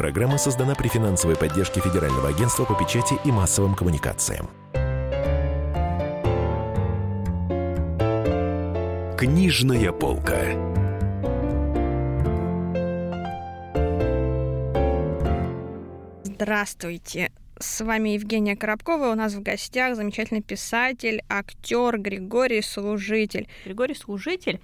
Программа создана при финансовой поддержке Федерального агентства по печати и массовым коммуникациям. Книжная полка. Здравствуйте. С вами Евгения Коробкова. У нас в гостях замечательный писатель, актер Григорий Служитель. Григорий Служитель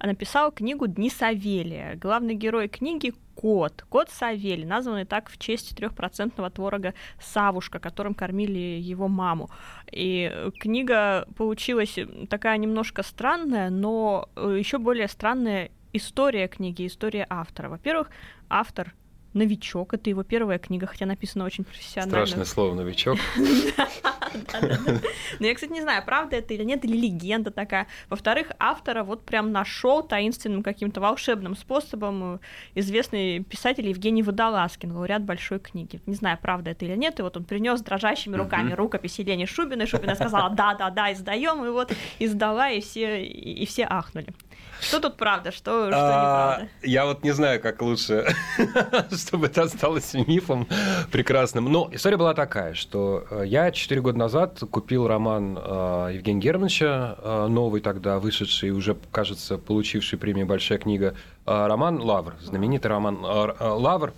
написал книгу «Дни Савелия». Главный герой книги — кот. Кот Савелий, названный так в честь трехпроцентного творога Савушка, которым кормили его маму. И книга получилась такая немножко странная, но еще более странная история книги, история автора. Во-первых, автор новичок. Это его первая книга, хотя написана очень профессионально. Страшное слово новичок. Но я, кстати, не знаю, правда это или нет, или легенда такая. Во-вторых, автора вот прям нашел таинственным каким-то волшебным способом э, известный писатель Евгений Водолазкин, лауреат большой книги. Не знаю, правда это или нет, и вот он принес дрожащими руками рукопись Елене Шубиной. Шубина сказала, да-да-да, издаем, и вот издала, и все, и все ахнули. Что тут правда, что, что а, неправда? Я вот не знаю, как лучше, чтобы это осталось мифом прекрасным. Но история была такая, что э, я 4 года назад купил роман э, Евгения Германовича, э, новый тогда вышедший, уже, кажется, получивший премию «Большая книга», роман «Лавр», знаменитый роман «Лавр»,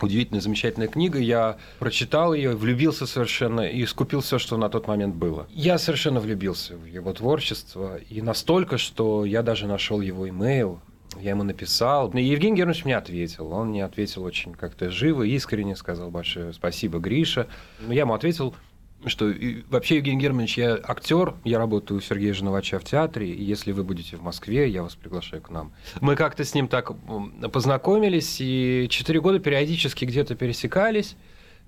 удивительная, замечательная книга. Я прочитал ее, влюбился совершенно и скупил все, что на тот момент было. Я совершенно влюбился в его творчество. И настолько, что я даже нашел его имейл, я ему написал. И Евгений Германович мне ответил. Он мне ответил очень как-то живо, искренне, сказал большое спасибо, Гриша. Я ему ответил, что вообще, Евгений Германович, я актер, я работаю у Сергея Женовача в театре, и если вы будете в Москве, я вас приглашаю к нам. Мы как-то с ним так познакомились, и четыре года периодически где-то пересекались,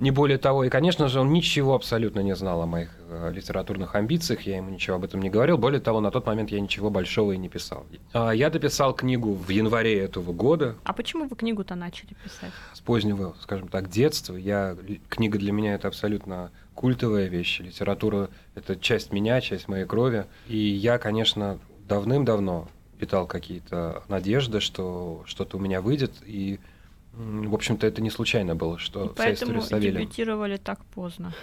не более того. И, конечно же, он ничего абсолютно не знал о моих э, литературных амбициях, я ему ничего об этом не говорил. Более того, на тот момент я ничего большого и не писал. А я дописал книгу в январе этого года. А почему вы книгу-то начали писать? С позднего, скажем так, детства. Я, книга для меня это абсолютно культовая вещь. Литература – это часть меня, часть моей крови. И я, конечно, давным-давно питал какие-то надежды, что что-то у меня выйдет. И, в общем-то, это не случайно было, что и вся история с Савелием. дебютировали так поздно.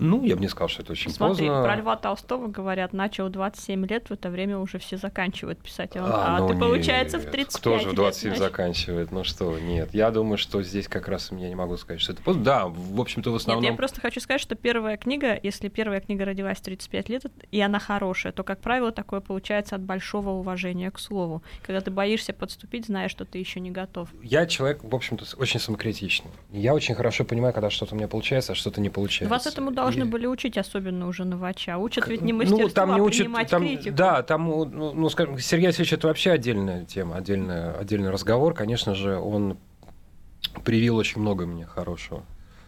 Ну, я бы не сказал, что это очень Смотри, поздно. про Льва Толстого говорят, начал 27 лет, в это время уже все заканчивают писать. А, а ну ты, нет. получается, в 35 Кто же в 27 лет, заканчивает? Ну что, нет. Я думаю, что здесь как раз я не могу сказать, что это поздно. Да, в общем-то, в основном... Нет, я просто хочу сказать, что первая книга, если первая книга родилась в 35 лет, и она хорошая, то, как правило, такое получается от большого уважения к слову. Когда ты боишься подступить, зная, что ты еще не готов. Я человек, в общем-то, очень самокритичный. Я очень хорошо понимаю, когда что-то у меня получается, а что-то не получается. Вас этому должны были учить, особенно уже новача. Учат ведь не мастерству, ну, там не а учат, там, критику. Да, там, ну, ну, скажем, Сергей Васильевич, это вообще отдельная тема, отдельный, отдельный разговор. Конечно же, он привил очень много мне хорошего.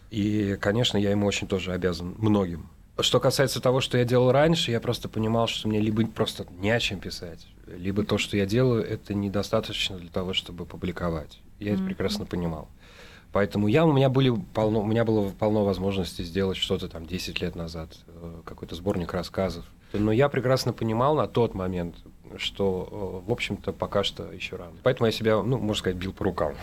И, конечно, я ему очень тоже обязан многим. Что касается того, что я делал раньше, я просто понимал, что мне либо просто не о чем писать, либо то, что я делаю, это недостаточно для того, чтобы публиковать. Я mm-hmm. это прекрасно понимал. Поэтому я, у меня были полно, у меня было полно возможностей сделать что-то там 10 лет назад, э, какой-то сборник рассказов. Но я прекрасно понимал на тот момент, что, э, в общем-то, пока что еще рано. Поэтому я себя, ну, можно сказать, бил по рукам.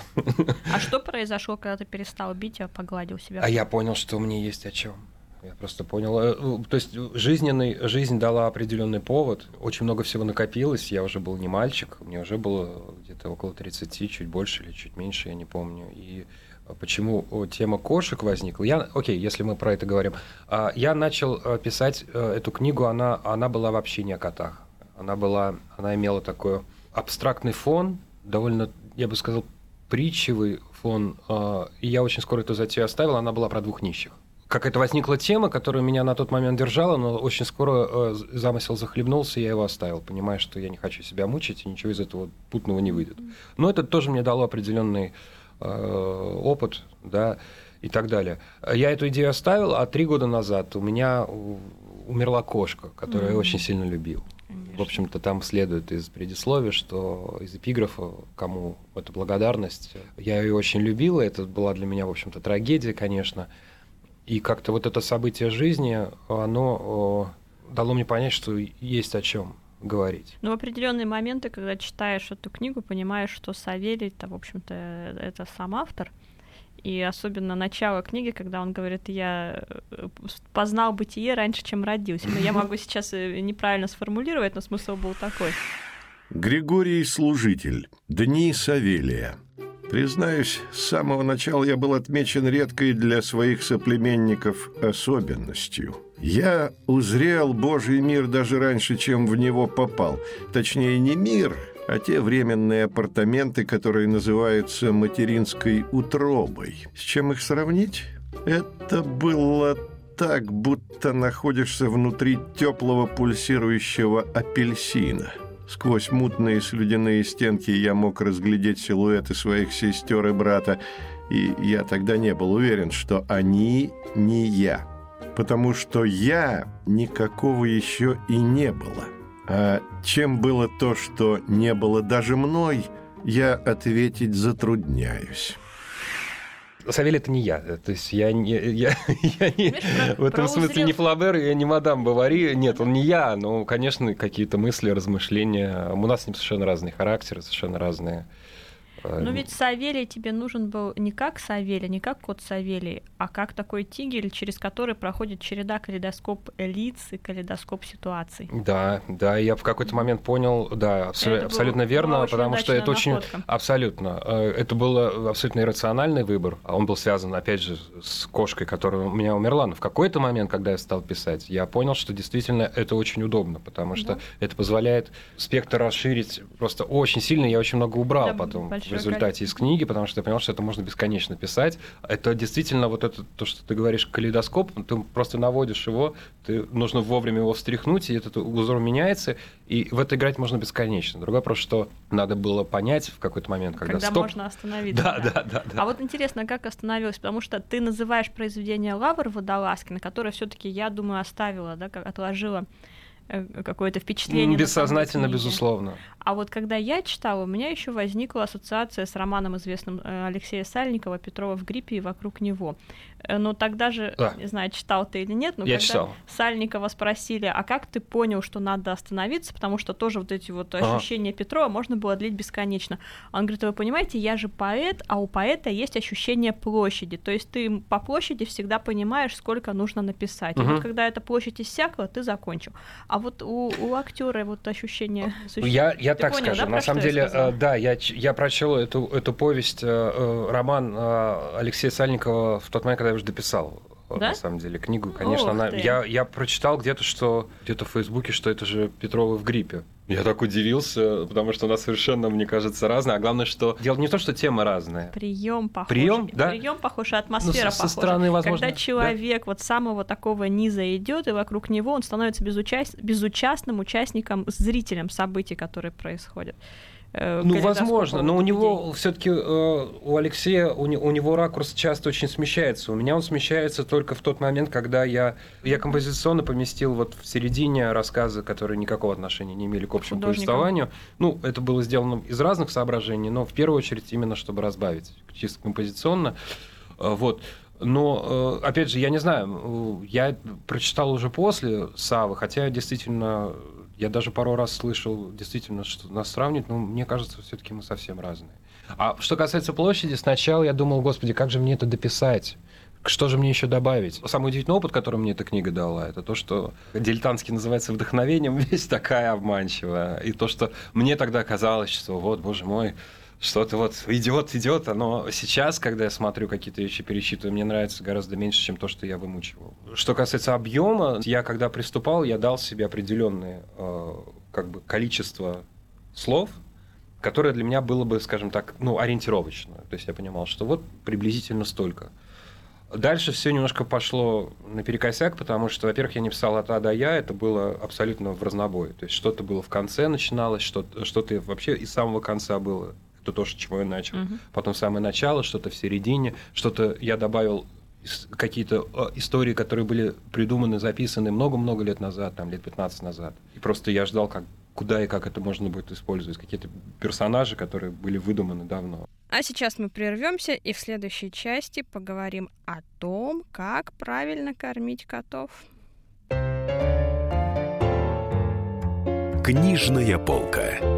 А что произошло, когда ты перестал бить, а погладил себя? А я понял, что мне есть о чем. Я просто понял. Э, то есть жизненный, жизнь дала определенный повод. Очень много всего накопилось. Я уже был не мальчик. Мне уже было где-то около 30, чуть больше или чуть меньше, я не помню. И почему тема кошек возникла. Я, окей, если мы про это говорим, а, я начал э, писать э, эту книгу, она, она была вообще не о котах. Она была, она имела такой абстрактный фон, довольно, я бы сказал, притчевый фон. А, и я очень скоро эту затею оставил, она была про двух нищих. Как это возникла тема, которая меня на тот момент держала, но очень скоро э, замысел захлебнулся, и я его оставил, понимая, что я не хочу себя мучить, и ничего из этого путного не выйдет. Но это тоже мне дало определенный опыт, да, и так далее. Я эту идею оставил, а три года назад у меня умерла кошка, которую mm-hmm. я очень сильно любил. Конечно. В общем-то, там следует из предисловия, что из эпиграфа, кому это благодарность. Я ее очень любил, это была для меня, в общем-то, трагедия, конечно. И как-то вот это событие жизни, оно дало мне понять, что есть о чем говорить. Но ну, в определенные моменты, когда читаешь эту книгу, понимаешь, что Савелий, это, в общем-то, это сам автор. И особенно начало книги, когда он говорит, я э, познал бытие раньше, чем родился. Но я могу сейчас э, неправильно сформулировать, но смысл был такой. Григорий Служитель. Дни Савелия. Признаюсь, с самого начала я был отмечен редкой для своих соплеменников особенностью. Я узрел Божий мир даже раньше, чем в него попал. Точнее, не мир, а те временные апартаменты, которые называются материнской утробой. С чем их сравнить? Это было так, будто находишься внутри теплого пульсирующего апельсина. Сквозь мутные слюдяные стенки я мог разглядеть силуэты своих сестер и брата, и я тогда не был уверен, что они не я. Потому что я никакого еще и не было. А чем было то, что не было даже мной, я ответить затрудняюсь. Савелий это не я. То есть я не, я, я не в этом смысле не Флабер, я не мадам Бавари. Нет, он не я, но, конечно, какие-то мысли, размышления. У нас с ним совершенно разные характеры, совершенно разные Но ведь Савелий тебе нужен был не как Савелий, не как кот Савелий, а как такой тигель, через который проходит череда калейдоскоп лиц и калейдоскоп ситуаций. Да, да, я в какой-то момент понял, да, абсолютно, абсолютно верно, потому что это очень... Находка. Абсолютно. Э, это был абсолютно иррациональный выбор. а Он был связан, опять же, с кошкой, которая у меня умерла. Но в какой-то момент, когда я стал писать, я понял, что действительно это очень удобно, потому что да. это позволяет спектр расширить просто очень сильно. Я очень много убрал да, потом в результате из книги, потому что я понял, что это можно бесконечно писать. Это действительно вот это, то, что ты говоришь, калейдоскоп, ты просто наводишь его, ты нужно вовремя его встряхнуть, и этот узор меняется, и в это играть можно бесконечно. Другой вопрос, что надо было понять в какой-то момент, когда, когда стоп. можно остановиться. Да, да, да, да, да. А вот интересно, как остановилась, потому что ты называешь произведение Лавр Водолазкина, которое все таки я думаю, оставила, да, как отложила какое-то впечатление. Бессознательно, безусловно. А вот когда я читала, у меня еще возникла ассоциация с романом известным э, Алексея Сальникова «Петрова в гриппе» и вокруг него. Э, но тогда же, да. не знаю, читал ты или нет, но я когда читал. Сальникова спросили, а как ты понял, что надо остановиться, потому что тоже вот эти вот ощущения ага. Петрова можно было длить бесконечно. Он говорит, вы понимаете, я же поэт, а у поэта есть ощущение площади, то есть ты по площади всегда понимаешь, сколько нужно написать. Угу. И вот когда эта площадь иссякла, ты закончил. А а вот у, у актера вот ощущение существует. Я, я так понял, скажу. Да, на самом деле, э, да, я, я прочел эту, эту повесть, э, э, роман Алексея Сальникова в тот момент, когда я уже дописал да? на самом деле, книгу. Конечно, она... я, я прочитал где-то, что где-то в Фейсбуке, что это же Петровы в гриппе. Я так удивился, потому что у нас совершенно, мне кажется, разные. А главное, что дело не то, что тема разная. Прием похож. Прием, да? Прием похож, атмосфера ну, со, похожа. стороны, возможно. Когда человек да? вот самого такого низа идет, и вокруг него он становится безучаст... безучастным участником, зрителем событий, которые происходят. Э, ну, возможно, но у него все-таки э, у Алексея у, у него ракурс часто очень смещается. У меня он смещается только в тот момент, когда я я композиционно поместил вот в середине рассказы, которые никакого отношения не имели к общему повествованию. Ну, это было сделано из разных соображений, но в первую очередь именно чтобы разбавить чисто композиционно. Э, вот. Но, опять же, я не знаю, я прочитал уже после Савы, хотя действительно я даже пару раз слышал, действительно, что нас сравнивают, но мне кажется, все-таки мы совсем разные. А что касается площади, сначала я думал, господи, как же мне это дописать? Что же мне еще добавить? Самый удивительный опыт, который мне эта книга дала, это то, что дилетантски называется вдохновением, весь такая обманчивая. И то, что мне тогда казалось, что вот, боже мой, что-то вот идет, идет, но сейчас, когда я смотрю какие-то вещи, пересчитываю, мне нравится гораздо меньше, чем то, что я вымучивал. Что касается объема, я когда приступал, я дал себе определенное э, как бы количество слов, которое для меня было бы, скажем так, ну, ориентировочно. То есть я понимал, что вот приблизительно столько. Дальше все немножко пошло наперекосяк, потому что, во-первых, я не писал от А до Я, это было абсолютно в разнобой. То есть что-то было в конце начиналось, что-то, что-то вообще из самого конца было то, то, чего я начал. Угу. Потом самое начало, что-то в середине, что-то я добавил какие-то истории, которые были придуманы, записаны много-много лет назад, там лет 15 назад. И просто я ждал, как, куда и как это можно будет использовать. Какие-то персонажи, которые были выдуманы давно. А сейчас мы прервемся и в следующей части поговорим о том, как правильно кормить котов. Книжная полка.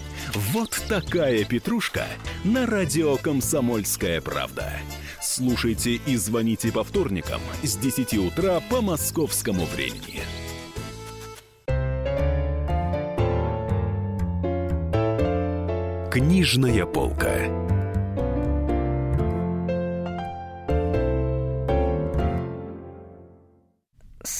Вот такая петрушка на радио «Комсомольская правда». Слушайте и звоните по вторникам с 10 утра по московскому времени. Книжная полка.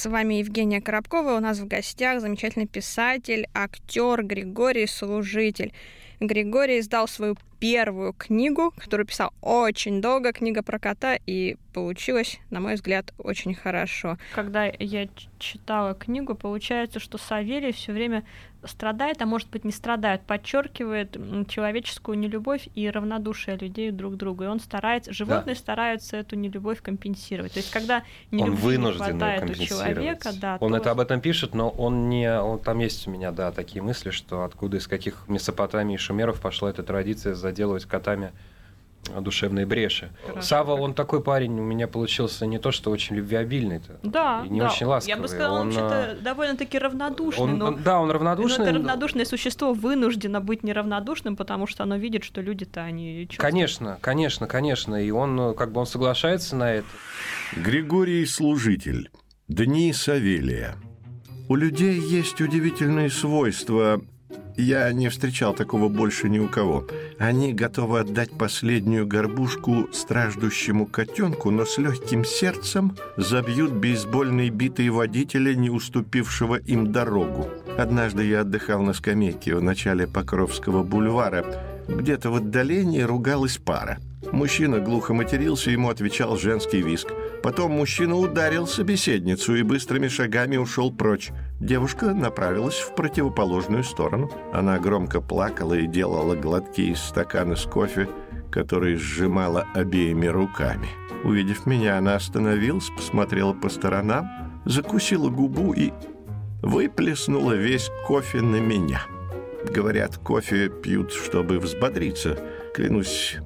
С вами Евгения Коробкова. У нас в гостях замечательный писатель, актер Григорий Служитель. Григорий издал свою первую книгу, которую писал очень долго, книга про кота, и получилось, на мой взгляд, очень хорошо. Когда я читала книгу, получается, что Савелий все время страдает, а может быть не страдает, подчеркивает человеческую нелюбовь и равнодушие людей друг к другу. И он старается, животные да. стараются эту нелюбовь компенсировать. То есть, когда он вынужден не у человека, да, он то... это об этом пишет, но он не, он, там есть у меня, да, такие мысли, что откуда из каких Месопотамии и Шумеров пошла эта традиция заделывать котами душевные бреши. Хорошо. Сава, он такой парень у меня получился не то, что очень любвеобильный, -то, да, и не да. очень ласковый. Я бы сказала, он, он вообще-то довольно-таки равнодушный. Он, но, да, он равнодушный. Но это равнодушное существо вынуждено быть неравнодушным, потому что оно видит, что люди-то они чувствуют. Конечно, конечно, конечно, и он как бы он соглашается на это. Григорий Служитель. Дни Савелия. У людей есть удивительные свойства, я не встречал такого больше ни у кого. Они готовы отдать последнюю горбушку страждущему котенку, но с легким сердцем забьют бейсбольной битой водителя, не уступившего им дорогу. Однажды я отдыхал на скамейке в начале Покровского бульвара. Где-то в отдалении ругалась пара. Мужчина глухо матерился, ему отвечал женский виск. Потом мужчина ударил собеседницу и быстрыми шагами ушел прочь. Девушка направилась в противоположную сторону. Она громко плакала и делала глотки из стакана с кофе, который сжимала обеими руками. Увидев меня, она остановилась, посмотрела по сторонам, закусила губу и выплеснула весь кофе на меня. Говорят, кофе пьют, чтобы взбодриться. Клянусь,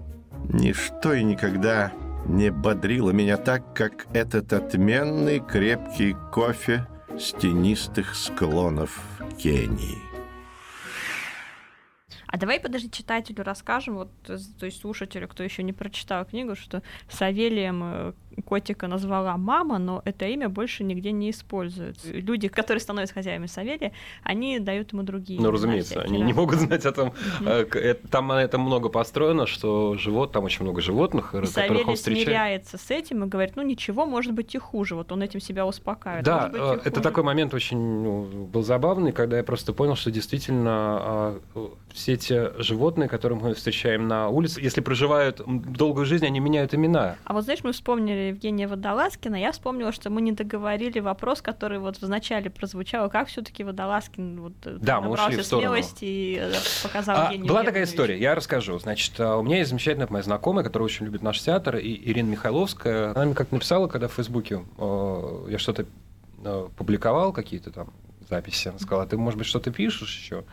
ничто и никогда не бодрило меня так, как этот отменный крепкий кофе с тенистых склонов Кении. А давай, подожди, читателю расскажем, вот, то есть слушателю, кто еще не прочитал книгу, что Савелием э, котика назвала мама, но это имя больше нигде не используется. Люди, которые становятся хозяевами Савелия, они дают ему другие. Ну, разумеется, они раз. не могут знать о том. Mm-hmm. Там на этом много построено, что живот, там очень много животных, и которых он встречает. смиряется с этим и говорит, ну ничего, может быть и хуже. Вот он этим себя успокаивает. Да, быть, это такой момент очень ну, был забавный, когда я просто понял, что действительно а, все те животные, которые мы встречаем на улице, если проживают долгую жизнь, они меняют имена. А вот знаешь, мы вспомнили Евгения Водолазкина, я вспомнила, что мы не договорили вопрос, который вот вначале прозвучал, как все таки Водолазкин вот э, да, мы ушли в смелости и э, показал а, Была такая история, я расскажу. Значит, а, у меня есть замечательная моя знакомая, которая очень любит наш театр, и Ирина Михайловская. Она мне как написала, когда в Фейсбуке э, я что-то публиковал, какие-то там записи, она сказала, «А ты, может быть, что-то пишешь еще?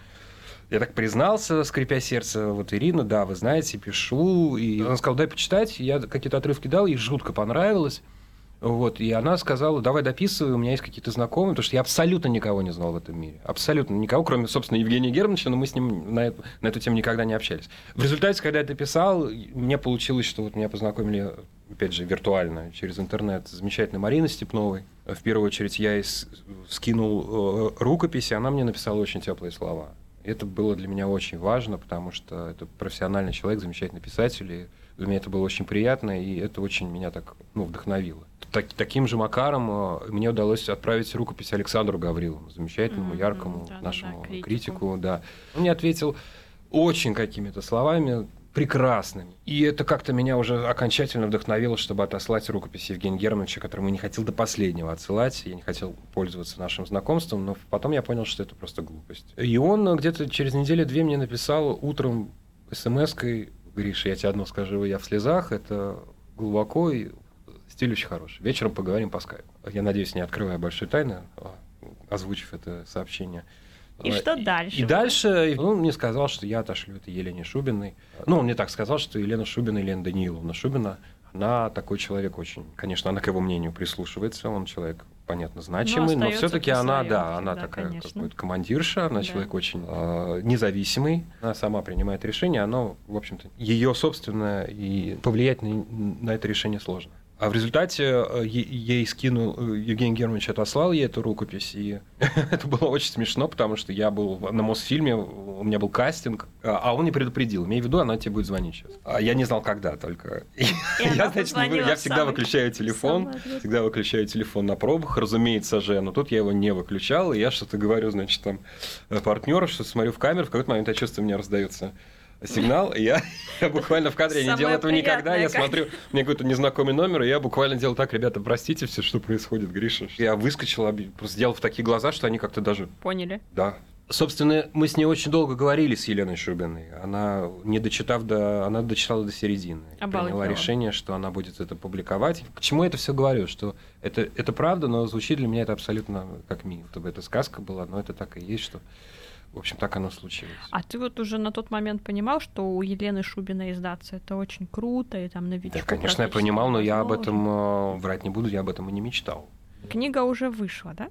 Я так признался, скрипя сердце, вот Ирина, да, вы знаете, пишу. И он сказал, дай почитать. Я какие-то отрывки дал, ей жутко понравилось. Вот, и она сказала, давай дописывай, у меня есть какие-то знакомые, потому что я абсолютно никого не знал в этом мире. Абсолютно никого, кроме, собственно, Евгения Германовича, но мы с ним на эту, на эту тему никогда не общались. В результате, когда я это писал, мне получилось, что вот меня познакомили, опять же, виртуально, через интернет, замечательной Мариной Степновой. В первую очередь я ей скинул э, рукопись, и она мне написала очень теплые слова. Это было для меня очень важно, потому что это профессиональный человек, замечательный писатель, и для меня это было очень приятно, и это очень меня так ну, вдохновило. Так, таким же макаром э, мне удалось отправить рукопись Александру Гаврилову, замечательному, mm-hmm, яркому да, нашему да, да, критику. критику. Да. Он мне ответил очень какими-то словами, прекрасными. И это как-то меня уже окончательно вдохновило, чтобы отослать рукопись Евгения Германовича, которому не хотел до последнего отсылать. Я не хотел пользоваться нашим знакомством, но потом я понял, что это просто глупость. И он где-то через неделю-две мне написал утром смс-кой Гриша, я тебе одно скажу, я в слезах, это глубоко и стиль очень хороший. Вечером поговорим по скайпу. Я надеюсь, не открывая большой тайны, а, озвучив это сообщение. И А, что дальше? И дальше ну, он мне сказал, что я отошлю это Елене Шубиной. Ну, он мне так сказал, что Елена Шубина, Елена Данииловна Шубина, она такой человек очень... Конечно, она к его мнению прислушивается, он человек понятно, значимый, но, остаётся все-таки она, да, она такая конечно. командирша, она Да. человек очень э, независимый, она сама принимает решение, оно, в общем-то, ее собственное, и повлиять на, на это решение сложно. А в результате э, ей скинул, э, Евгений Германович отослал ей эту рукопись, и это было очень смешно, потому что я был на Мосфильме, у меня был кастинг, а а он не предупредил, имей в виду, она тебе будет звонить сейчас. А я не знал, когда только. И Я, значит, позвонила я всегда самый- выключаю телефон, всегда выключаю телефон на пробах, разумеется же, но тут я его не выключал, и я что-то говорю, значит, там, партнеру, что смотрю в камеру, в какой-то момент я чувствую, у меня раздается сигнал, и я, я буквально в кадре, я не делал этого никогда, я смотрю, мне какой-то незнакомый номер, и я буквально делал так, ребята, простите все, что происходит, Гриша. Я выскочил, просто сделал в такие глаза, что они как-то даже Поняли. да. Собственно, мы с ней очень долго говорили с Еленой Шубиной. Она, не дочитав до... Она дочитала до середины. Обалдела. Приняла решение, что она будет это публиковать. К чему я это все говорю? Что это, это правда, но звучит для меня это абсолютно как миф. Чтобы это сказка была, но это так и есть, что... В общем, так оно случилось. А ты вот уже на тот момент понимал, что у Елены Шубиной издаться это очень круто, и там новичку Да, конечно, я понимал, но я об этом э, врать не буду, я об этом и не мечтал. Книга уже вышла, да?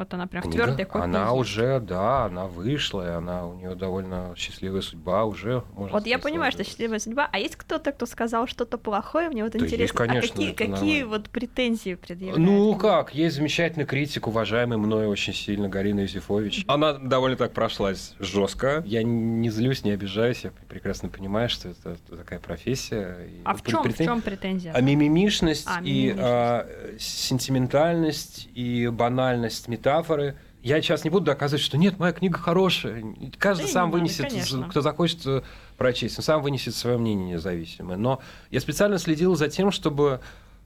Вот она прям в твердой копии. она есть. уже, да, она вышла, и она у нее довольно счастливая судьба уже. Можно Вот я понимаю, что счастливая судьба. А есть кто-то, кто сказал что-то плохое? Мне вот Да есть, интересно, конечно, а какие, какие вот претензии предъявляют? Ну как, есть замечательный критик, уважаемый мной очень сильно, Гарина Юзефович. Она довольно так прошлась жестко. Я не злюсь, не обижаюсь, я прекрасно понимаю, что это такая профессия. И А в пр- чем, в претен- чем претензия? А мимимишность А, и мимимишность. а, сентиментальность и банальность метафоры. Я сейчас не буду доказывать, что нет, моя книга хорошая. Каждый Да сам вынесет, конечно. кто захочет э, прочесть, он сам вынесет свое мнение независимое. Но я специально следил за тем, чтобы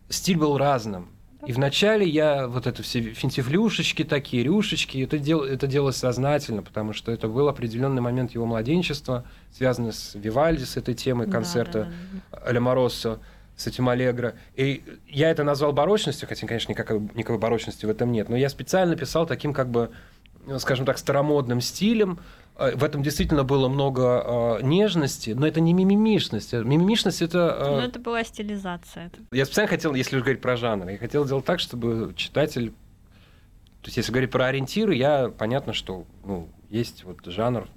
стиль был разным. И вначале я вот это все финтифлюшечки такие, рюшечки, это, дел, это делалось сознательно, потому что это был определенный момент его младенчества, связанный с Вивальди, с этой темой Да, концерта да, да. Аля Мороссо с этим Аллегро. И я это назвал барочностью, хотя, конечно, никакой, никакой барочности в этом нет. Но я специально писал таким, как бы, ну, скажем так, старомодным стилем. Э, В этом действительно было много э, нежности, но это не мимимишность. Э, Мимимишность это... э, Ну, это была стилизация. Я специально хотел, если уж говорить про жанр, я хотел сделать так, чтобы читатель... То есть, если говорить про ориентиры, я... Понятно, что ну, есть вот жанр,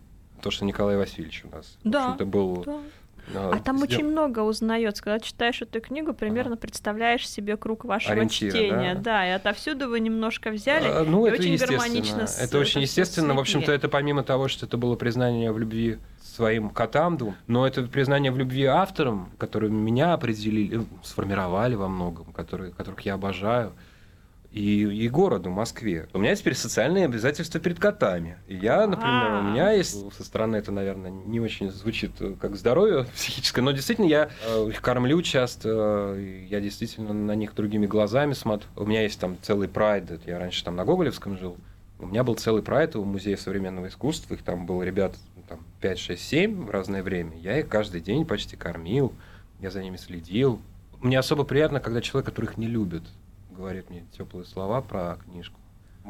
то, что Николай Васильевич у нас. Да, В общем-то, был... Да. Э, А там сдел- очень много узнается. Когда читаешь эту книгу, примерно представляешь себе круг вашего Ориентиры, чтения. да? Да? и отовсюду вы немножко взяли. А, Ну, и это очень естественно. гармонично с- это очень всё естественно. В общем-то, это помимо того, что это было признание в любви своим котам двум, но это признание в любви авторам, которые меня определили, э, сформировали во многом, которые, которых я обожаю. И, и городу, Москве. У меня теперь социальные обязательства перед котами. И я, например, у меня есть со стороны это, наверное, не очень звучит э, как здоровье психическое, но действительно я э, их кормлю часто, э, я действительно на них другими глазами смотрю. У меня есть там целый прайд, я раньше там на Гоголевском жил, у меня был целый прайд у Музея современного искусства, их там было ребят ну, там, 5, 6, 7 в разное время. Я их каждый день почти кормил, я за ними следил. Мне особо приятно, когда человек, который их не любит, говорит мне теплые слова про книжку.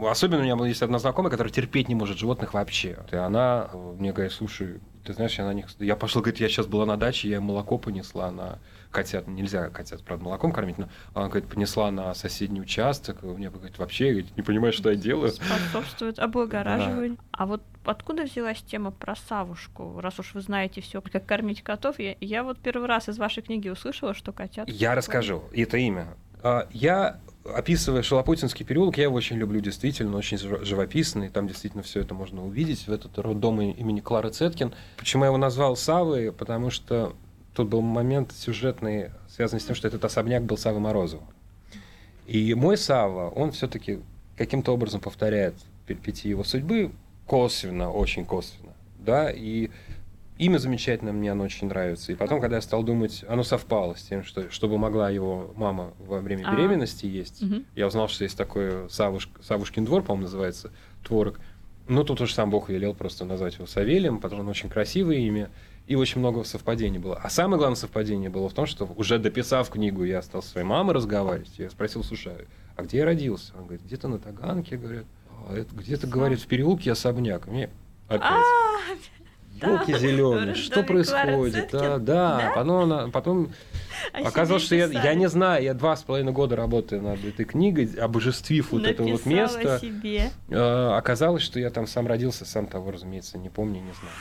Особенно у меня есть одна знакомая, которая терпеть не может животных вообще. И она э, мне говорит, слушай, ты знаешь, я на них... Я пошла, говорит, я сейчас была на даче, я молоко понесла на котят. Нельзя котят, правда, молоком кормить, но она, говорит, понесла на соседний участок. И Мне говорит, вообще, говорит, не понимаешь, что я делаю. способствует облагораживанию. А вот откуда взялась тема про Савушку? Раз уж вы знаете все, как кормить котов, я, я вот первый раз из вашей книги услышала, что котят... Я расскажу. Это имя. А, Я, описывая Шалопутинский переулок, я его очень люблю, действительно, очень жив- живописный. Там действительно все это можно увидеть. В этот роддом имени Клары Цеткин. Почему я его назвал Савой? Потому что тут был момент сюжетный, связанный с тем, что этот особняк был Савы Морозова. И мой Сава, он все-таки каким-то образом повторяет перипетии его судьбы, косвенно, очень косвенно. Да, и имя замечательное, мне оно очень нравится. И потом, когда я стал думать, оно совпало с тем, что, чтобы могла его мама во время А. беременности есть. Мгм. Я узнал, что есть такой Савуш, Савушкин двор, по-моему, называется, творог. Ну, тут уж сам Бог велел просто назвать его Савелием, потому что он очень красивое имя. И очень много совпадений было. А самое главное совпадение было в том, что уже дописав книгу, я стал со своей мамой разговаривать. Я спросил, слушай, а где я родился? Он говорит, где-то на Таганке, говорят. «А где-то, говорит, в переулке особняк. Мне опять. А, Елки зеленые, что происходит? Да, да. Потом, потом оказалось, что я, я не знаю, я два с половиной года работаю над этой книгой, обожествив вот это вот место. себе. Э, Оказалось, что я там сам родился, сам того, разумеется, не помню, не знаю.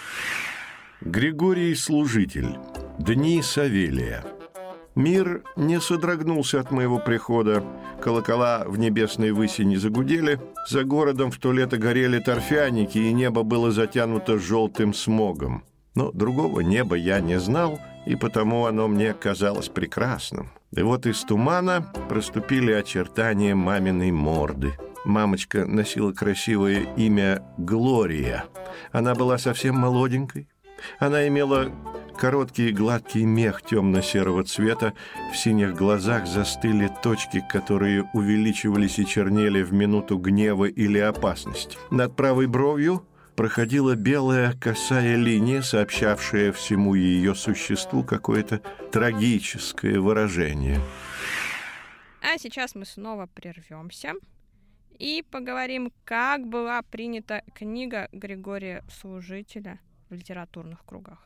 Григорий Служитель. Дни Савелия. Мир не содрогнулся от моего прихода. Колокола в небесной выси не загудели. За городом в то лето горели торфяники, и небо было затянуто желтым смогом. Но другого неба я не знал, и потому оно мне казалось прекрасным. И вот из тумана проступили очертания маминой морды. Мамочка носила красивое имя Глория. Она была совсем молоденькой, она имела короткий гладкий мех темно-серого цвета, в синих глазах застыли точки, которые увеличивались и чернели в минуту гнева или опасности. Над правой бровью проходила белая косая линия, сообщавшая всему ее существу какое-то трагическое выражение. А сейчас мы снова прервемся и поговорим, как была принята книга Григория Служителя в литературных кругах.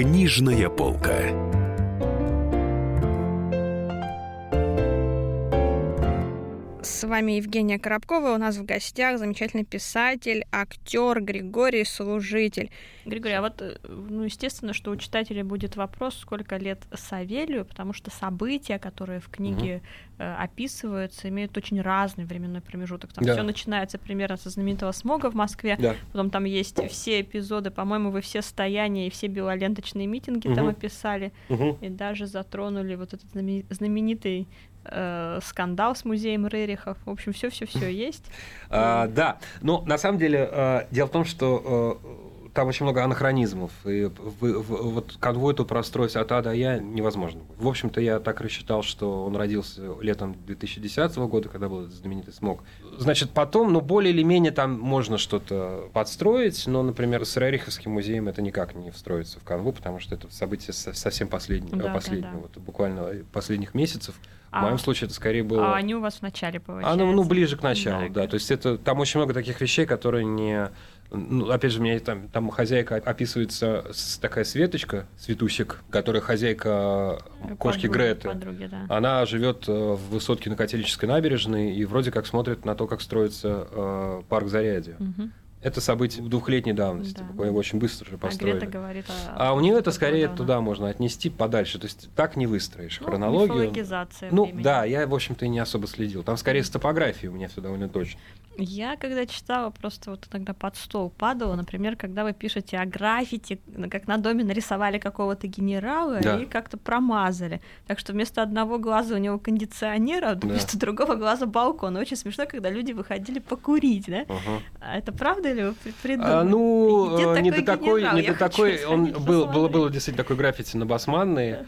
Книжная полка. С вами Евгения Коробкова. У нас в гостях замечательный писатель, актер Григорий Служитель. Григорий, а вот, э, ну, естественно, что у читателя будет вопрос, сколько лет Савелию, потому что события, которые в книге э, описываются, имеют очень разный временной промежуток. Там Да. все начинается примерно со знаменитого смога в Москве, Да. потом там есть все эпизоды, по-моему, вы все стояния и все белоленточные митинги там Мгм. описали. Мгм. И даже затронули вот этот знаме- знаменитый э, скандал с музеем Рерихов. В общем, все-все-все есть. А, да, но на самом деле э, дело в том, что э, там очень много анахронизмов. И в- в- вот конвой тут простроить от А до Я невозможно. В общем-то, я так рассчитал, что он родился летом 2010 года, когда был знаменитый смог. Значит, потом, ну, более или менее там можно что-то подстроить, но, например, с Рериховским музеем это никак не встроится в канву, потому что это событие со- совсем последнее, Да, да, последнее да. вот буквально последних месяцев. В А- моем случае это скорее было... А они у вас в начале, получается. Оно, ну, ближе к началу, да. Да. То есть это там очень много таких вещей, которые не. Ну, опять же, у меня там, там хозяйка описывается с такая Светочка, Светусик, которая хозяйка Э, кошки подруги- Греты. подруги, да. Она живет э, в высотке на Котельнической набережной и вроде как смотрит на то, как строится э, парк Зарядье. Мгм. Это событие двухлетней давности. Да. очень быстро же А построили. Грета говорит о... А у нее это скорее давно. туда можно отнести подальше. То есть так не выстроишь Ну, хронологию. Ну времени. да, я, в общем-то, и не особо следил. Там скорее с топографией у меня все довольно точно. Я, когда читала, просто вот иногда под стол падала, например, когда вы пишете о граффити, как на доме нарисовали какого-то генерала Да. и как-то промазали. Так что вместо одного глаза у него кондиционер, а Да. вместо другого глаза балкон. Очень смешно, когда люди выходили покурить, да? А это правда или придумали? А, ну, э, не до такой, генерал? не до такой, он был, было, было действительно такой граффити на Басманной,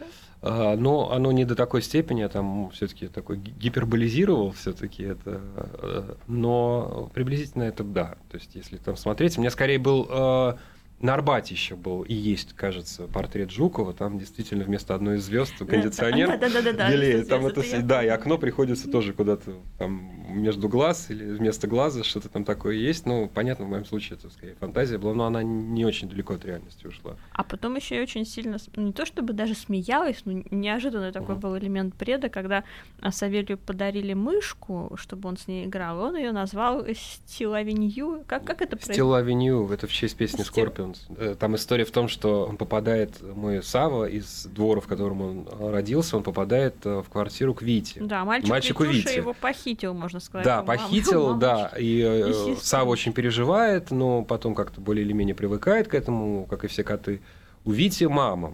а, но оно не до такой степени, а там все-таки такой ги- гиперболизировал все-таки это, э, но приблизительно это да. То есть, если там смотреть, у меня скорее был э, на Арбате еще был и есть, кажется, портрет Жукова. Там действительно вместо одной из звезд кондиционер Да, да, да, да, да, белеет. Там это, я да, и окно приходится тоже куда-то там между глаз или вместо глаза что-то там такое есть. Ну, понятно, в моем случае это скорее фантазия была, но она не очень далеко от реальности ушла. А потом еще и очень сильно, не то чтобы даже смеялась, но неожиданный такой был элемент преда, когда а, Савелью подарили мышку, чтобы он с ней играл, он ее назвал Стилавинью. Как, как это происходит? Стил Авеню, это в честь песни Стил- Scorpions. Э, Там история в том, что он попадает, мой Сава, из двора, в котором он э, родился, он попадает э, в квартиру к Вите. Да, мальчик, Мальчику Витюша Вите. его похитил, можно сказать. Да, похитил, Мамочка. да, и э, Естественно. Сава очень переживает, но потом как-то более или менее привыкает к этому, как и все коты. у Вити мама э,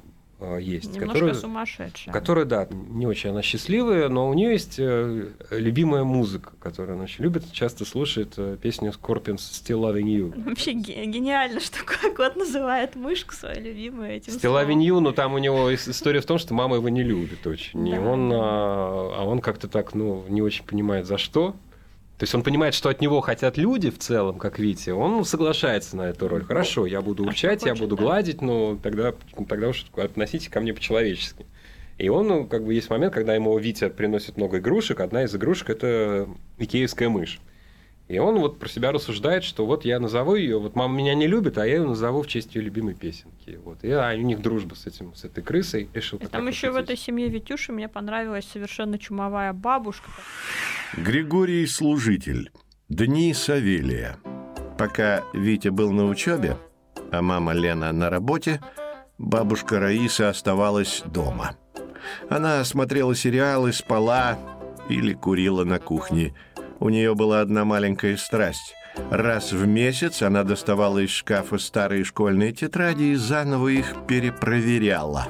есть, Немножко которая, сумасшедшая. которая, да, не очень она счастливая, но у нее есть э, любимая музыка, которую она очень любит, часто слушает э, песню Scorpions «Still Loving You». Вообще ге- гениально, что кот называет мышку свою любимую этим Still словом. Loving You, но там у него ис- история в том, что мама его не любит очень. И он, а, а он как-то так, ну, не очень понимает, за что. То есть он понимает, что от него хотят люди в целом, как Витя, он соглашается на эту роль. Хорошо, я буду А урчать, я буду гладить, но тогда, тогда уж относитесь ко мне по-человечески. И он, ну, как бы есть момент, когда ему Витя приносит много игрушек. Одна из игрушек это икеевская мышь. И он вот про себя рассуждает, что вот я назову ее, вот мама меня не любит, а я ее назову в честь ее любимой песенки. Вот. И а, у них дружба с этим, с этой крысой. Решил И там еще в этой семье Витюши мне понравилась совершенно чумовая бабушка. Григорий Служитель. Дни Савелия. Пока Витя был на учебе, а мама Лена на работе, бабушка Раиса оставалась дома. Она смотрела сериалы, спала или курила на кухне. У нее была одна маленькая страсть. Раз в месяц она доставала из шкафа старые школьные тетради и заново их перепроверяла.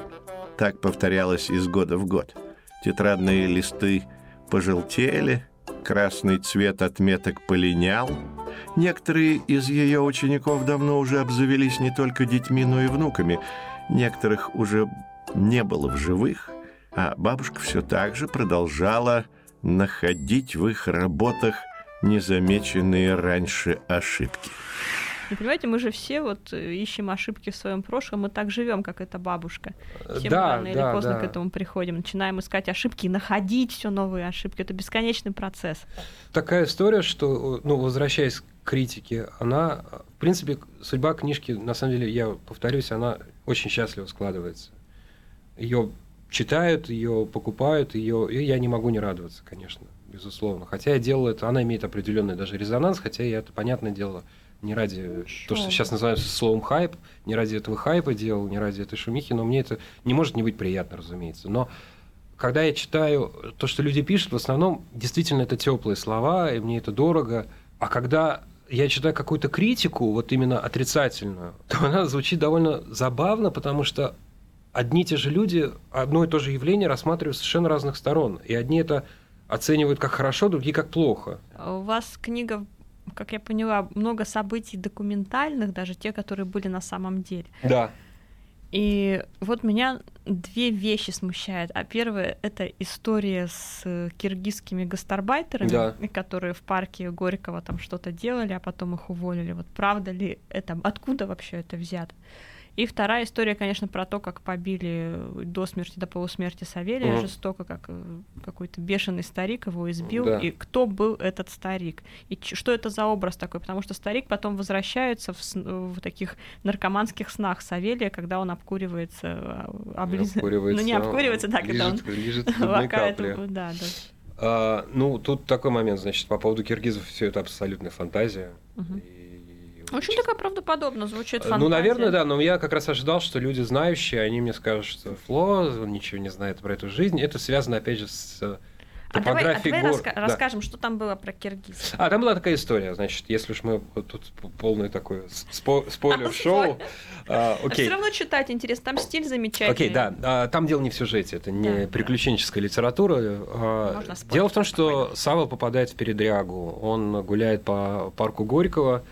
Так повторялось из года в год. Тетрадные листы пожелтели, красный цвет отметок полинял. Некоторые из ее учеников давно уже обзавелись не только детьми, но и внуками. Некоторых уже не было в живых, а бабушка все так же продолжала находить в их работах незамеченные раньше ошибки. И понимаете, мы же все вот э, ищем ошибки в своем прошлом, мы так живем, как эта бабушка. Все мы Да, рано или да, поздно да. к этому приходим, начинаем искать ошибки и находить все новые ошибки. Это бесконечный процесс. Такая история, что, ну, возвращаясь к критике, она, в принципе, судьба книжки, на самом деле, я повторюсь, она очень счастливо складывается. Ее читают, ее покупают, ее, и я не могу не радоваться, конечно, безусловно. Хотя я делал это, она имеет определенный даже резонанс, хотя я это, понятное дело, не ради то, что сейчас называется словом хайп, не ради этого хайпа делал, не ради этой шумихи, но мне это не может не быть приятно, разумеется. Но когда я читаю то, что люди пишут, в основном действительно это теплые слова, и мне это дорого. А когда я читаю какую-то критику, вот именно отрицательную, то она звучит довольно забавно, потому что одни и те же люди одно и то же явление рассматривают с совершенно разных сторон. И одни это оценивают как хорошо, другие как плохо. У вас книга, как я поняла, много событий документальных, даже те, которые были на самом деле. Да. И вот меня две вещи смущают. А первое — это история с киргизскими гастарбайтерами, Да. которые в парке Горького там что-то делали, а потом их уволили. Вот правда ли это? Откуда вообще это взято? И вторая история, конечно, про то, как побили до смерти, до полусмерти Савелия Мгм. жестоко, как э, какой-то бешеный старик его избил. Да. И кто был этот старик? И что это за образ такой? Потому что старик потом возвращается в, в таких наркоманских снах Савелия, когда он обкуривается, а, облиз- Обкуривается, ну не обкуривается, да, когда он лежит, лежит лакает, да, да. А, ну, тут такой момент, значит, по поводу киргизов все это абсолютная фантазия. Мгм. И- Очень такая правдоподобно звучит Ну, фантазия. наверное, да, но я как раз ожидал, что люди знающие, они мне скажут, что Фло он ничего не знает про эту жизнь. Это связано, опять же, с э, А давай, а давай гор. раска- Да. расскажем, что там было про киргиз. А, там была такая история, значит, если уж мы тут полный такой спо- спойлер-шоу. а, Все Окей. равно читать интересно, там стиль замечательный. Окей, да. а, Там дело не в сюжете, это не Да, да. приключенческая литература. а, Можно спорить Дело в том, что. Сава попадает в передрягу. Он гуляет по парку Горького,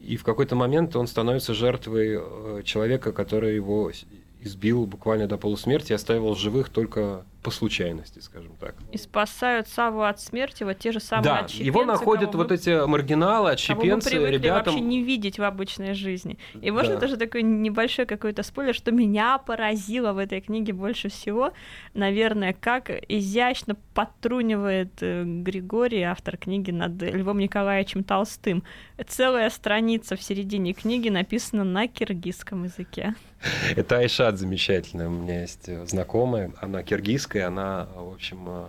и в какой-то момент он становится жертвой э, человека, который его избил буквально до полусмерти и оставил живых только по случайности, скажем так. И спасают Саву от смерти вот те же самые да, отщепенцы, его находят вот мы- эти маргиналы, кого мы отщепенцы, ребятам. вообще не видеть в обычной жизни. И можно Да. тоже такой небольшой какой-то спойлер, что меня поразило в этой книге больше всего, наверное, как изящно подтрунивает э, Григорий, автор книги, над Львом Николаевичем Толстым. Целая страница в середине книги написана на киргизском языке. Это Айшат замечательная. У меня есть э, знакомая, она киргизская, она, в общем, э,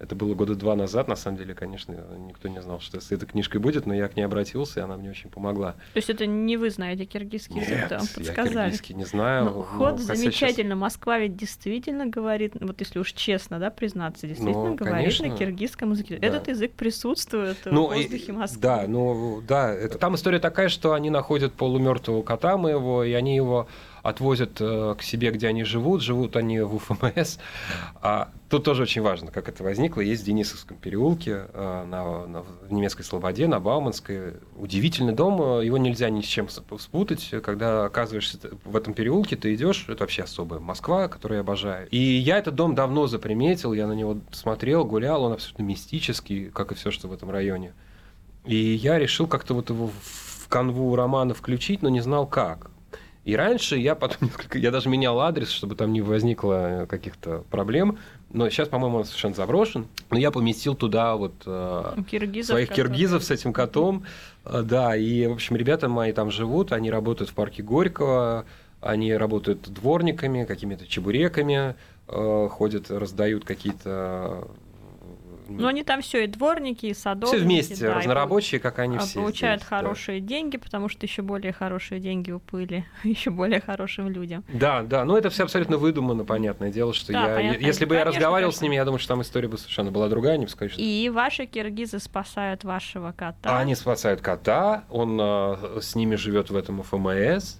это было года два назад, на самом деле, конечно, никто не знал, что с этой книжкой будет, но я к ней обратился, и она мне очень помогла. То есть это не вы знаете киргизский язык, Нет, да, вам я подсказали. киргизский не знаю. Ну, ну, ход хотя замечательно. Москва ведь действительно говорит, ну, вот если уж честно, да, признаться, действительно Ну, говорит конечно. на киргизском языке. Да. Этот язык присутствует Ну, в воздухе Москвы. Да, ну да, это, там история такая, что они находят полумертвого кота моего, и они его отвозят э, к себе, где они живут, живут они в УФМС. А тут тоже очень важно, как это возникло. Есть в Денисовском переулке э, на, на, в немецкой Слободе, на Бауманской. Удивительный дом, его нельзя ни с чем спутать. Когда оказываешься в этом переулке, ты идешь, это вообще особая Москва, которую я обожаю. И я этот дом давно заприметил, я на него смотрел, гулял, он абсолютно мистический, как и все, что в этом районе. И я решил как-то вот его в канву романа включить, но не знал как. И раньше я потом несколько, я даже менял адрес, чтобы там не возникло каких-то проблем. Но сейчас, по-моему, он совершенно заброшен. Но я поместил туда вот э, киргизов, своих которые... киргизов с этим котом. Э, да, и, в общем, ребята мои там живут, они работают в парке Горького, они работают дворниками, какими-то чебуреками, э, ходят, раздают какие-то ну, они там все и дворники, и садовники. Все вместе, да, разнорабочие, как они а все. Получают здесь, хорошие да. деньги, потому что еще более хорошие деньги уплыли еще более хорошим людям. Да, да, но это все абсолютно выдумано, понятное дело, что да, я, понятно. если бы конечно, я разговаривал конечно. с ними, я думаю, что там история бы совершенно была другая, не скажешь. И ваши киргизы спасают вашего кота. Они спасают кота, он а, с ними живет в этом ФМС,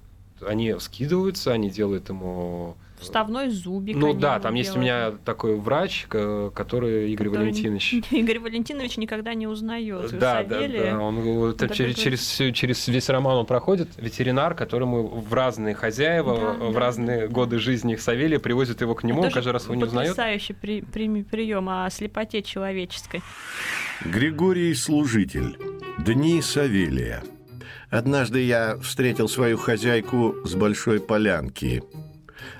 они скидываются, они делают ему Вставной зубик. Ну да, там делают. есть у меня такой врач, который Игорь который... Валентинович. Игорь Валентинович никогда не узнает. Да, да, да. Он, вот, через, через, через весь роман он проходит. Ветеринар, которому в разные хозяева, да, в да, разные годы жизни Савелия привозят его к нему, Это каждый раз его не узнает. Потрясающий при, при, прием о слепоте человеческой. Григорий Служитель. Дни Савелия. Однажды я встретил свою хозяйку с большой полянки –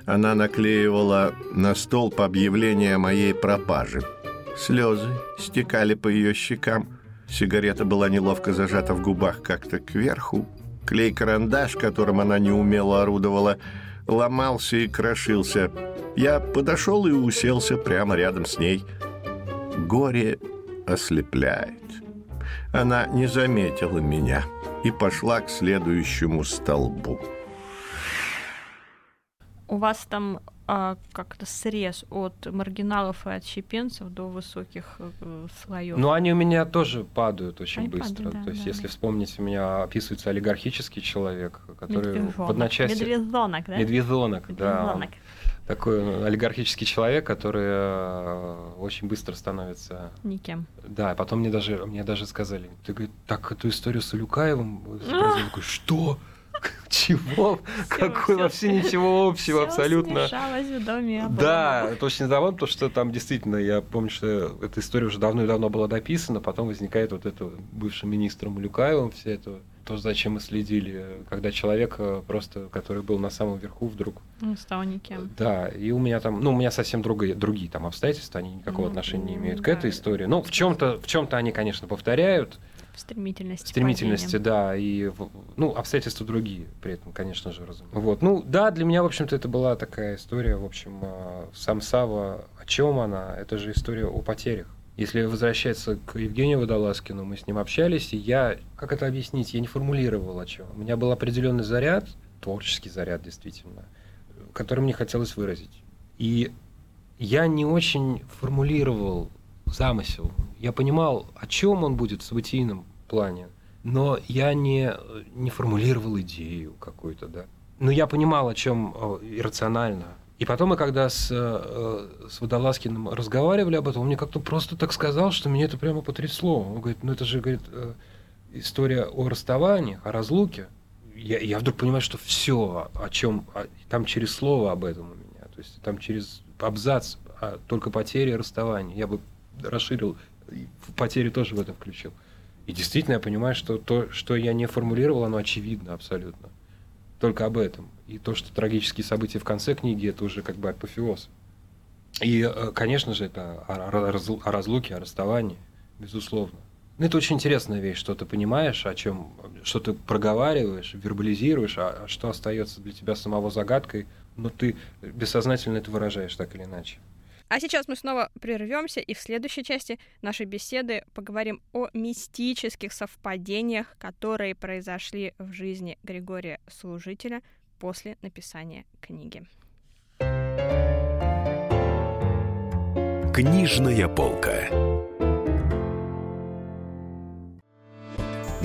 она наклеивала на столб объявление о моей пропаже. Слезы стекали по ее щекам. Сигарета была неловко зажата в губах как-то кверху. Клей-карандаш, которым она неумело орудовала, ломался и крошился. Я подошел и уселся прямо рядом с ней. Горе ослепляет. Она не заметила меня и пошла к следующему столбу у вас там а, как-то срез от маргиналов и отщепенцев до высоких э, слоев. Ну, они у меня тоже падают очень они быстро. Падают, да, То есть, да. если вспомнить, у меня описывается олигархический человек, который Медвежонок. в одночасье... Медвежонок, да? Медвежонок, да. Такой олигархический человек, который э, очень быстро становится... Никем. Да, потом мне даже, мне даже сказали, ты, говорит, так эту историю с Улюкаевым... Я такой, что? Чего? Какой вообще ничего общего абсолютно. в доме. Да, это очень забавно, потому что там действительно, я помню, что эта история уже давно и давно была дописана, потом возникает вот это бывшим министром Люкаевым, все это то, зачем мы следили, когда человек э, просто, который был на самом верху, вдруг... Ну, стал никем. Да, и у меня там, ну, у меня совсем другие, другие там обстоятельства, они никакого ну, отношения не имеют да. к этой истории. Ну, в чем-то, в чем-то они, конечно, повторяют, стремительности. Стремительности, да, и ну, обстоятельства другие при этом, конечно же, разумеется. Вот. Ну, да, для меня, в общем-то, это была такая история, в общем, а, сам Сава, о чем она? Это же история о потерях. Если возвращаться к Евгению Водолазкину, мы с ним общались, и я, как это объяснить, я не формулировал о чем. У меня был определенный заряд, творческий заряд, действительно, который мне хотелось выразить. И я не очень формулировал замысел. Я понимал, о чем он будет в событийном плане, но я не, не формулировал идею какую-то, да. Но я понимал, о чем иррационально. И потом мы, когда с, э, с Водолазкиным разговаривали об этом, он мне как-то просто так сказал, что меня это прямо потрясло. Он говорит, ну это же, говорит, э, история о расставании, о разлуке. Я, я вдруг понимаю, что все, о чем, там через слово об этом у меня, то есть там через абзац, а только потери и расставание. Я бы расширил, потери тоже в этом включил. И действительно я понимаю, что то, что я не формулировал, оно очевидно абсолютно. Только об этом. И то, что трагические события в конце книги, это уже как бы апофеоз. И, э, конечно же, это о разлуке, о расставании, безусловно. Но это очень интересная вещь, что ты понимаешь, о чем, что ты проговариваешь, вербализируешь, а, а что остается для тебя самого загадкой, но ты бессознательно это выражаешь так или иначе. А сейчас мы снова прервемся и в следующей части нашей беседы поговорим о мистических совпадениях, которые произошли в жизни Григория Служителя после написания книги. Книжная полка.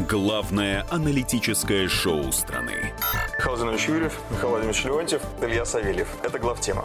Главное аналитическое шоу страны. Михаил Юрьев, Михаил Владимирович Леонтьев, Илья Савельев. Это главтема.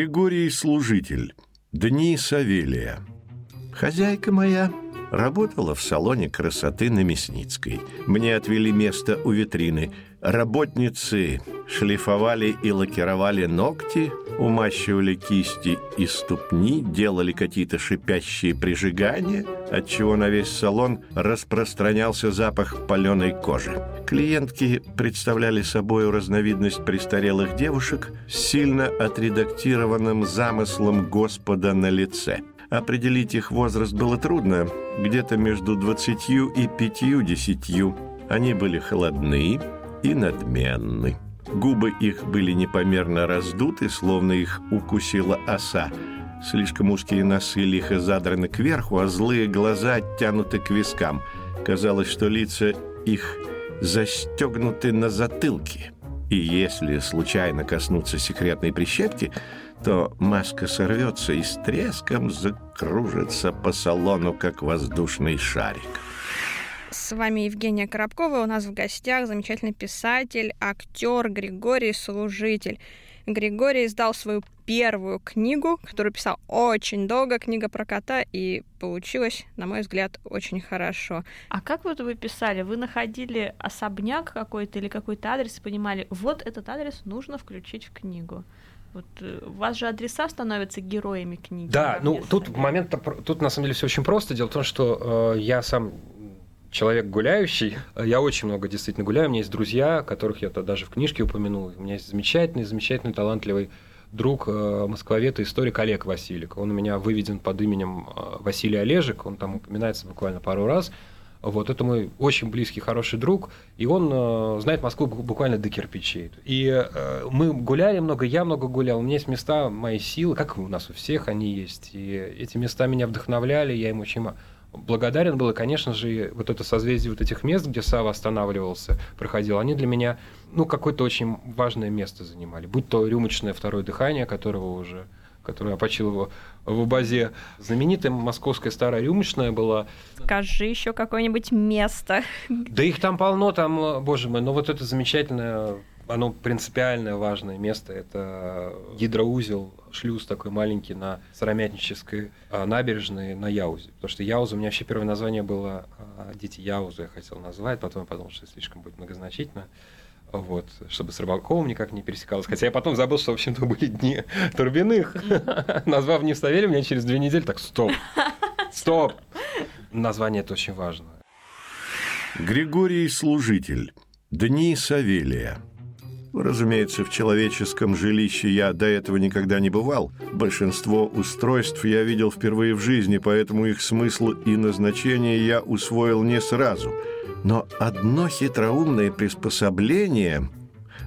Григорий Служитель. Дни Савелия. Хозяйка моя работала в салоне красоты на Мясницкой. Мне отвели место у витрины. Работницы шлифовали и лакировали ногти, умащивали кисти и ступни, делали какие-то шипящие прижигания, отчего на весь салон распространялся запах паленой кожи. Клиентки представляли собой разновидность престарелых девушек с сильно отредактированным замыслом Господа на лице. Определить их возраст было трудно, где-то между двадцатью и пятью-десятью. Они были холодны и надменны. Губы их были непомерно раздуты, словно их укусила оса. Слишком узкие носы лихо задраны кверху, а злые глаза оттянуты к вискам. Казалось, что лица их застегнуты на затылке. И если случайно коснуться секретной прищепки, то маска сорвется и с треском закружится по салону, как воздушный шарик. С вами Евгения Коробкова. У нас в гостях замечательный писатель, актер Григорий Служитель. Григорий издал свою первую книгу, которую писал очень долго, книга про кота, и получилось, на мой взгляд, очень хорошо. А как вот вы писали? Вы находили особняк какой-то или какой-то адрес и понимали, вот этот адрес нужно включить в книгу? Вот э, у вас же адреса становятся героями книги. Да, ну тут момент, тут на самом деле все очень просто. Дело в том, что э, я сам человек гуляющий. Я очень много действительно гуляю. У меня есть друзья, которых я даже в книжке упомянул. У меня есть замечательный, замечательный, талантливый друг э, москвовед и историк Олег Василик. Он у меня выведен под именем э, Василий Олежек. Он там упоминается буквально пару раз. Вот, это мой очень близкий, хороший друг, и он э, знает Москву буквально до кирпичей. И э, мы гуляли много, я много гулял, у меня есть места мои силы, как у нас у всех они есть. И эти места меня вдохновляли, я им очень благодарен был, и, конечно же, вот это созвездие вот этих мест, где Сава останавливался, проходил, они для меня, ну, какое-то очень важное место занимали. Будь то рюмочное второе дыхание, которого уже которое опочил его в базе. Знаменитая московская старая рюмочная была. Скажи еще какое-нибудь место. Да их там полно, там, боже мой, но вот это замечательное оно принципиальное важное место. Это гидроузел, шлюз такой маленький на Сыромятнической а, набережной на Яузе. Потому что Яуза, у меня вообще первое название было а, «Дети Яузы», я хотел назвать, потом я подумал, что слишком будет многозначительно. Вот, чтобы с Рыбаковым никак не пересекалось. Хотя я потом забыл, что, в общем-то, были дни Турбиных. Назвав не Савелий, меня через две недели так, стоп, стоп. Название это очень важно. Григорий Служитель. Дни Савелия. Разумеется, в человеческом жилище я до этого никогда не бывал. Большинство устройств я видел впервые в жизни, поэтому их смысл и назначение я усвоил не сразу. Но одно хитроумное приспособление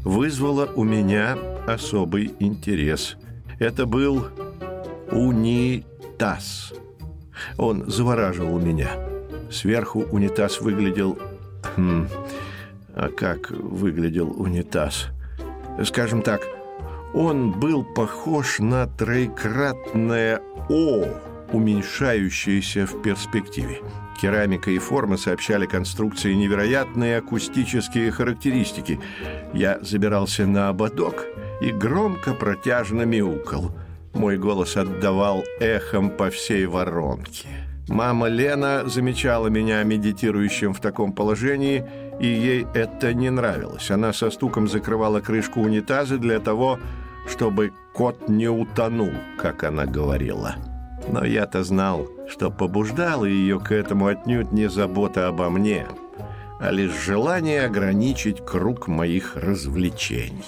вызвало у меня особый интерес. Это был унитаз. Он завораживал меня. Сверху унитаз выглядел... Хм, как выглядел унитаз? Скажем так, он был похож на троекратное «О», уменьшающееся в перспективе. Керамика и форма сообщали конструкции невероятные акустические характеристики. Я забирался на ободок и громко протяжно мяукал. Мой голос отдавал эхом по всей воронке. Мама Лена замечала меня медитирующим в таком положении, и ей это не нравилось. Она со стуком закрывала крышку унитаза для того, чтобы кот не утонул, как она говорила. Но я-то знал, что побуждало ее к этому отнюдь не забота обо мне, а лишь желание ограничить круг моих развлечений.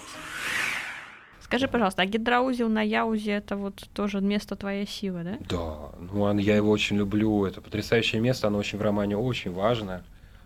Скажи, пожалуйста, а гидроузел на Яузе это вот тоже место твоей силы, да? Да, ну я его очень люблю. Это потрясающее место, оно очень в романе очень важное.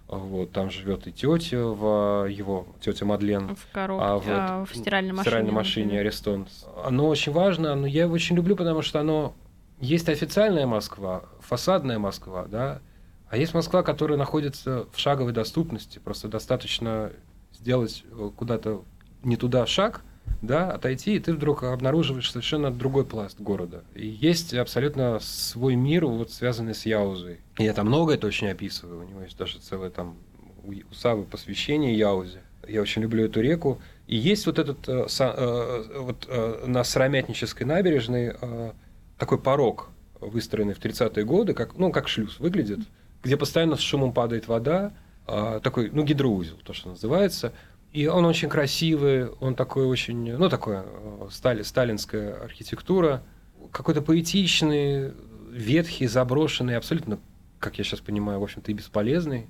Вот, там живет и тетя в его, тетя Мадлен. В коробке, а, в, а, в стиральной машине. В стиральной машине Аристон. Оно очень важно, но я его очень люблю, потому что оно... Есть официальная Москва, фасадная Москва, да, а есть Москва, которая находится в шаговой доступности. Просто достаточно сделать э, куда-то не туда шаг, да, отойти, и ты вдруг обнаруживаешь совершенно другой пласт города. И есть абсолютно свой мир, вот связанный с Яузой. И я там много это очень описываю. У него есть даже целое там у Савы посвящение Яузе. Я очень люблю эту реку. И есть вот этот э, э, вот, э, на Сыромятнической набережной э, такой порог, выстроенный в 30-е годы, как, ну, как шлюз выглядит, где постоянно с шумом падает вода, э, такой, ну, гидроузел, то, что называется – и он очень красивый, он такой очень, ну, такое э, стали, сталинская архитектура, какой-то поэтичный, ветхий, заброшенный, абсолютно, как я сейчас понимаю, в общем-то и бесполезный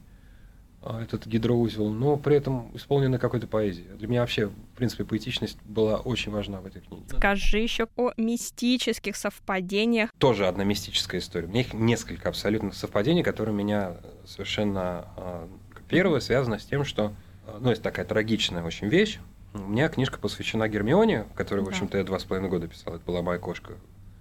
а, этот гидроузел, но при этом исполненный какой-то поэзией. Для меня вообще, в принципе, поэтичность была очень важна в этой книге. Скажи еще о мистических совпадениях. Тоже одна мистическая история. У меня их несколько абсолютно совпадений, которые меня совершенно... А, первое связано с тем, что ну, есть такая трагичная очень вещь. У меня книжка посвящена Гермионе, которую, в общем-то, я два с половиной года писал. Это была моя кошка,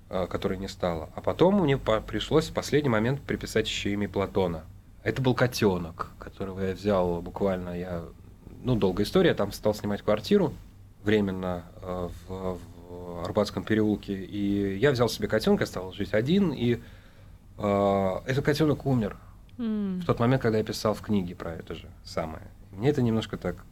а, которой не стала. А потом мне пришлось в последний момент приписать еще имя Платона. Это был котенок, которого я взял буквально, я, ну, долгая история, там стал снимать квартиру временно а, в, в Арбатском переулке, и я взял себе котенка, стал жить один, и э, этот котенок умер mm. в тот момент, когда я писал в книге про это же самое. Мне это немножко так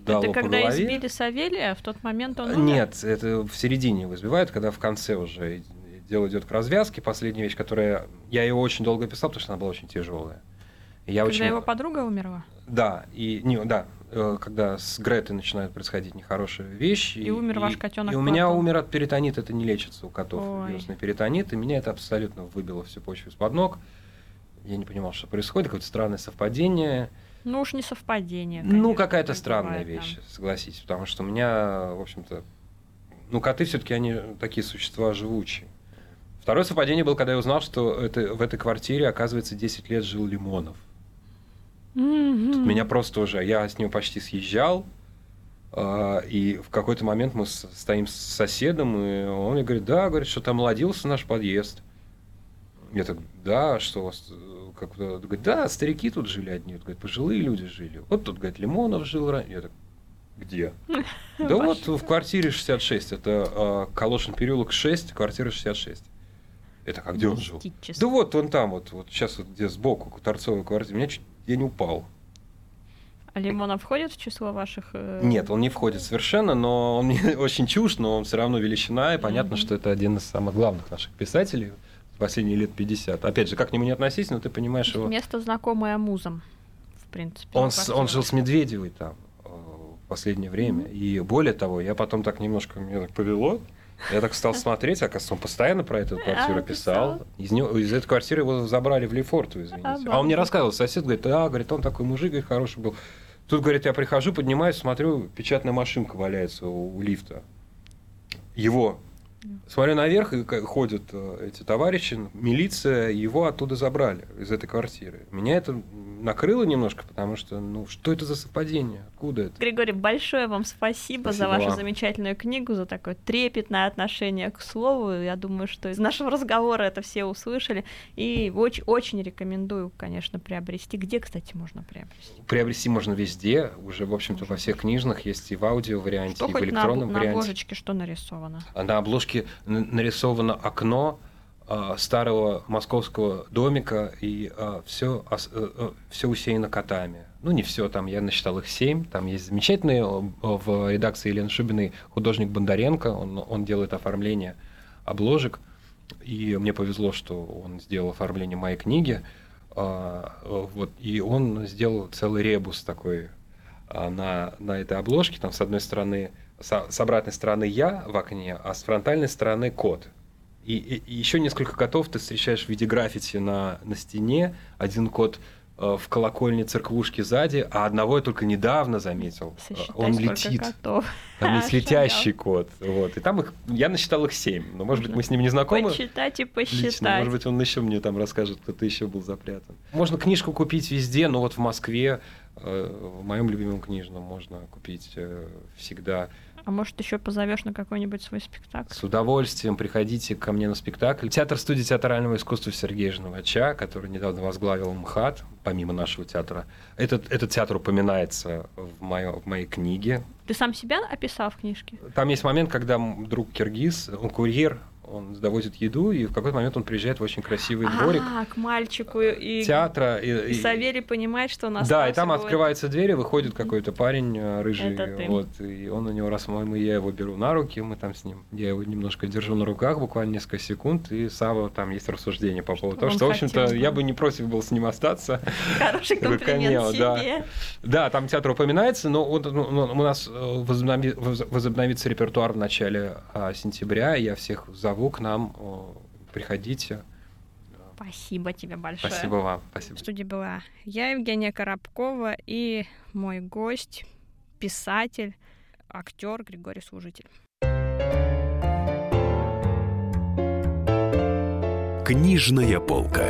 дало Это по когда голове. избили Савелия, в тот момент он умер? Нет, это в середине его избивают, когда в конце уже дело идет к развязке. Последняя вещь, которая... Я ее очень долго писал, потому что она была очень тяжелая. я когда очень... его подруга умерла? Да, и не, да, э, когда с Гретой начинают происходить нехорошие вещи. И, и умер ваш котенок. И у меня умер от перитонита, это не лечится у котов. Вирусный перитонит, и меня это абсолютно выбило всю почву из-под ног. Я не понимал, что происходит, какое-то странное совпадение. Ну уж не совпадение. Ну, конечно, ну, какая-то странная бывает, вещь, да. согласитесь. Потому что у меня, в общем-то, ну, коты все-таки они такие существа живучие. Второе совпадение было, когда я узнал, что это, в этой квартире, оказывается, 10 лет жил Лимонов. Mm-hmm. меня просто уже, я с него почти съезжал, э, и в какой-то момент мы стоим с соседом, и он мне говорит, да, говорит, что там молодился наш подъезд. Я так, да, что у вас как говорит, да, старики тут жили одни, говорит, пожилые люди жили. Вот тут, говорит, Лимонов жил раньше. Я так, где? Да вот в квартире 66, это а, Калошин переулок 6, квартира 66. Это как где он жил? Да вот он там, вот, вот сейчас вот где сбоку, торцовая квартира. Меня чуть я не упал. А Лимонов входит в число ваших? Э... Нет, он не входит совершенно, но он мне очень чушь, но он все равно величина, и понятно, что это один из самых главных наших писателей последние лет 50. Опять же, как к нему не относись, но ты понимаешь его... Место знакомое музам, в принципе. Он, с, он жил с Медведевой там э, в последнее время. Mm-hmm. И более того, я потом так немножко, мне так повело, я так стал смотреть, оказывается, он постоянно про эту квартиру а, писал. Из, него, из этой квартиры его забрали в Лефорту, извините. А он мне рассказывал, сосед говорит, да, говорит, он такой мужик, говорит, хороший был. Тут, говорит, я прихожу, поднимаюсь, смотрю, печатная машинка валяется у, у лифта. Его Смотрю наверх, и ходят э, эти товарищи, милиция, его оттуда забрали, из этой квартиры. Меня это накрыло немножко, потому что, ну, что это за совпадение? Откуда это? Григорий, большое вам спасибо, спасибо за вашу вам. замечательную книгу, за такое трепетное отношение к слову. Я думаю, что из нашего разговора это все услышали. И очень, очень рекомендую, конечно, приобрести. Где, кстати, можно приобрести? Приобрести можно везде. Уже, в общем-то, во всех книжных есть и в аудио варианте, что и в электронном на, варианте. На обложечке что нарисовано? А на обложке нарисовано окно а, старого московского домика, и а, все, а, все усеяно котами. Ну, не все, там я насчитал их семь. Там есть замечательный в редакции Елены Шубиной художник Бондаренко, он, он делает оформление обложек. И мне повезло, что он сделал оформление моей книги. Вот, и он сделал целый ребус такой на, на этой обложке. Там с одной стороны, с обратной стороны я в окне, а с фронтальной стороны кот. И, и, и еще несколько котов ты встречаешь в виде граффити на, на стене. Один кот э, в колокольне церквушки сзади, а одного я только недавно заметил. Сосчитай, Он летит. котов. Там есть летящий кот. Вот. И там их, я насчитал их семь. Но, может быть, мы с ним не знакомы. Почитать и Лично. посчитать. Может быть, он еще мне там расскажет, кто-то еще был запрятан. Можно книжку купить везде, но вот в Москве, э, в моем любимом книжном, можно купить э, всегда. А может, еще позовешь на какой-нибудь свой спектакль? С удовольствием приходите ко мне на спектакль. Театр студии театрального искусства Сергея Жновача, который недавно возглавил МХАТ, помимо нашего театра. Этот, этот театр упоминается в, моё- в моей книге. Ты сам себя описал в книжке? Там есть момент, когда друг Киргиз, он курьер, он довозит еду, и в какой-то момент он приезжает в очень красивый дворик А, к мальчику и... театра. И и- Савелий понимает, что он Да, и там открывается дверь, и выходит какой-то парень э, рыжий. Это ты. Вот, и он у него раз мы я его беру на руки, мы там с ним, я его немножко держу на руках, буквально несколько секунд, и Сава там есть рассуждение по поводу того, что, в общем-то, я бы не против был с ним остаться. Хороший комплимент камео, да. себе. Да, там театр упоминается, но вот, ну, ну, у нас э, возобнови- воз- возобновится репертуар в начале а, сентября. Я всех зову к нам. Приходите. Спасибо тебе большое. Спасибо вам. В Спасибо. студии была я, Евгения Коробкова, и мой гость, писатель, актер Григорий Служитель. Книжная полка.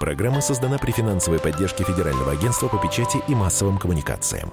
Программа создана при финансовой поддержке Федерального агентства по печати и массовым коммуникациям.